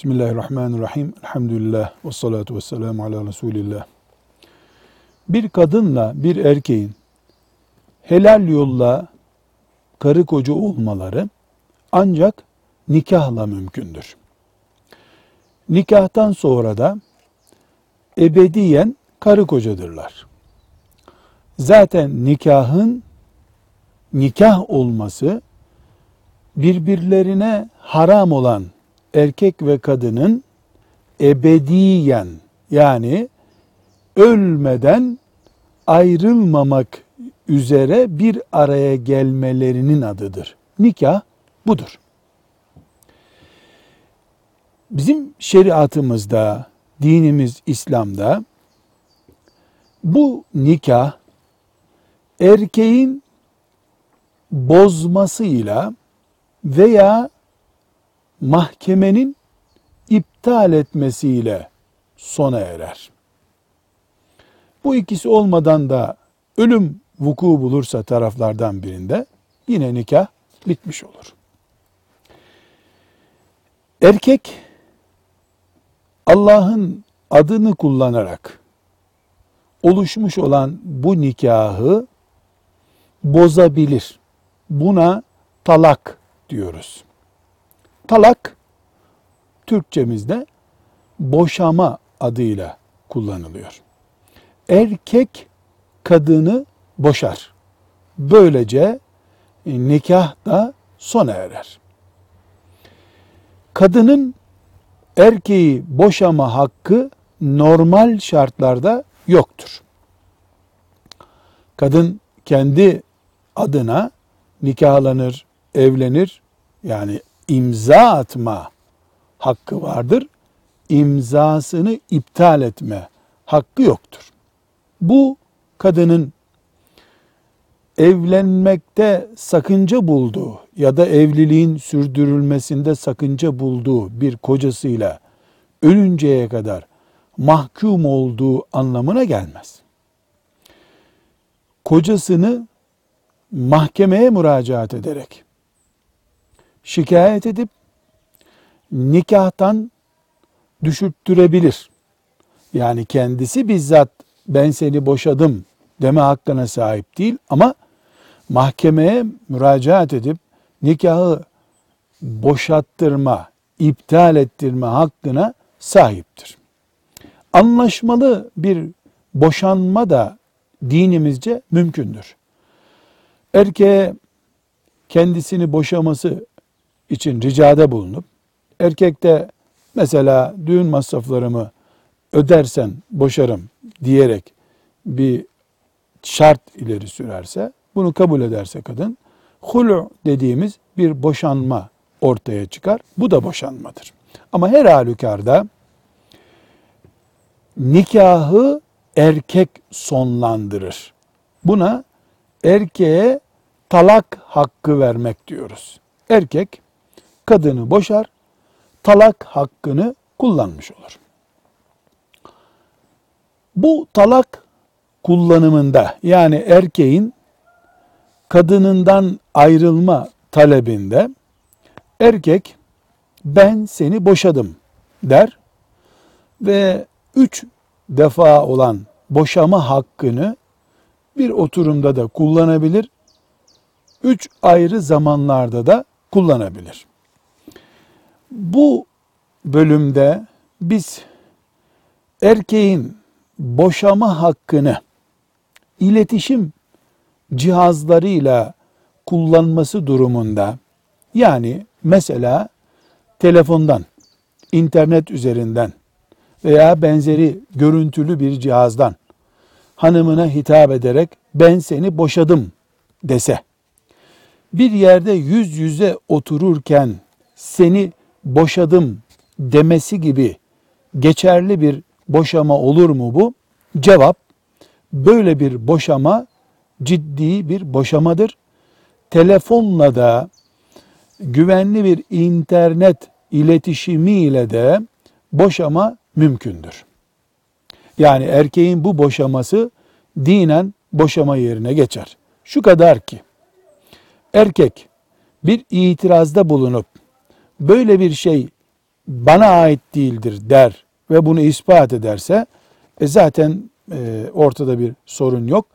Bismillahirrahmanirrahim. Elhamdülillah ve salatu ve selamu ala Resulillah. Bir kadınla bir erkeğin helal yolla karı koca olmaları ancak nikahla mümkündür. Nikahtan sonra da ebediyen karı kocadırlar. Zaten nikahın nikah olması birbirlerine haram olan erkek ve kadının ebediyen yani ölmeden ayrılmamak üzere bir araya gelmelerinin adıdır. Nikah budur. Bizim şeriatımızda, dinimiz İslam'da bu nikah erkeğin bozmasıyla veya mahkemenin iptal etmesiyle sona erer. Bu ikisi olmadan da ölüm vuku bulursa taraflardan birinde yine nikah bitmiş olur. Erkek Allah'ın adını kullanarak oluşmuş olan bu nikahı bozabilir. Buna talak diyoruz. Talak Türkçemizde boşama adıyla kullanılıyor. Erkek kadını boşar. Böylece e, nikah da sona erer. Kadının erkeği boşama hakkı normal şartlarda yoktur. Kadın kendi adına nikahlanır, evlenir. Yani imza atma hakkı vardır. İmzasını iptal etme hakkı yoktur. Bu kadının evlenmekte sakınca bulduğu ya da evliliğin sürdürülmesinde sakınca bulduğu bir kocasıyla ölünceye kadar mahkum olduğu anlamına gelmez. Kocasını mahkemeye müracaat ederek şikayet edip nikahtan düşürttürebilir. Yani kendisi bizzat ben seni boşadım deme hakkına sahip değil ama mahkemeye müracaat edip nikahı boşattırma, iptal ettirme hakkına sahiptir. Anlaşmalı bir boşanma da dinimizce mümkündür. Erkeğe kendisini boşaması için ricada bulunup erkek de mesela düğün masraflarımı ödersen boşarım diyerek bir şart ileri sürerse bunu kabul ederse kadın hulu dediğimiz bir boşanma ortaya çıkar. Bu da boşanmadır. Ama her halükarda nikahı erkek sonlandırır. Buna erkeğe talak hakkı vermek diyoruz. Erkek kadını boşar, talak hakkını kullanmış olur. Bu talak kullanımında yani erkeğin kadınından ayrılma talebinde erkek ben seni boşadım der ve üç defa olan boşama hakkını bir oturumda da kullanabilir. Üç ayrı zamanlarda da kullanabilir. Bu bölümde biz erkeğin boşama hakkını iletişim cihazlarıyla kullanması durumunda yani mesela telefondan, internet üzerinden veya benzeri görüntülü bir cihazdan hanımına hitap ederek ben seni boşadım dese bir yerde yüz yüze otururken seni boşadım demesi gibi geçerli bir boşama olur mu bu? Cevap böyle bir boşama ciddi bir boşamadır. Telefonla da güvenli bir internet iletişimiyle de boşama mümkündür. Yani erkeğin bu boşaması dinen boşama yerine geçer. Şu kadar ki erkek bir itirazda bulunup böyle bir şey bana ait değildir der ve bunu ispat ederse e zaten e, ortada bir sorun yok.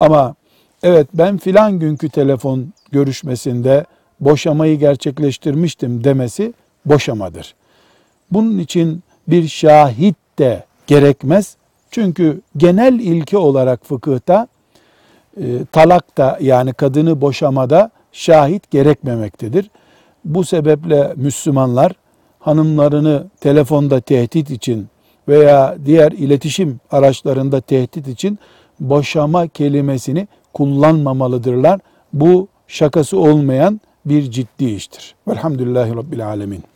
Ama evet ben filan günkü telefon görüşmesinde boşamayı gerçekleştirmiştim demesi boşamadır. Bunun için bir şahit de gerekmez. Çünkü genel ilke olarak fıkıhta e, talak da yani kadını boşamada şahit gerekmemektedir. Bu sebeple Müslümanlar hanımlarını telefonda tehdit için veya diğer iletişim araçlarında tehdit için boşama kelimesini kullanmamalıdırlar. Bu şakası olmayan bir ciddi iştir. Velhamdülillahi Rabbil Alemin.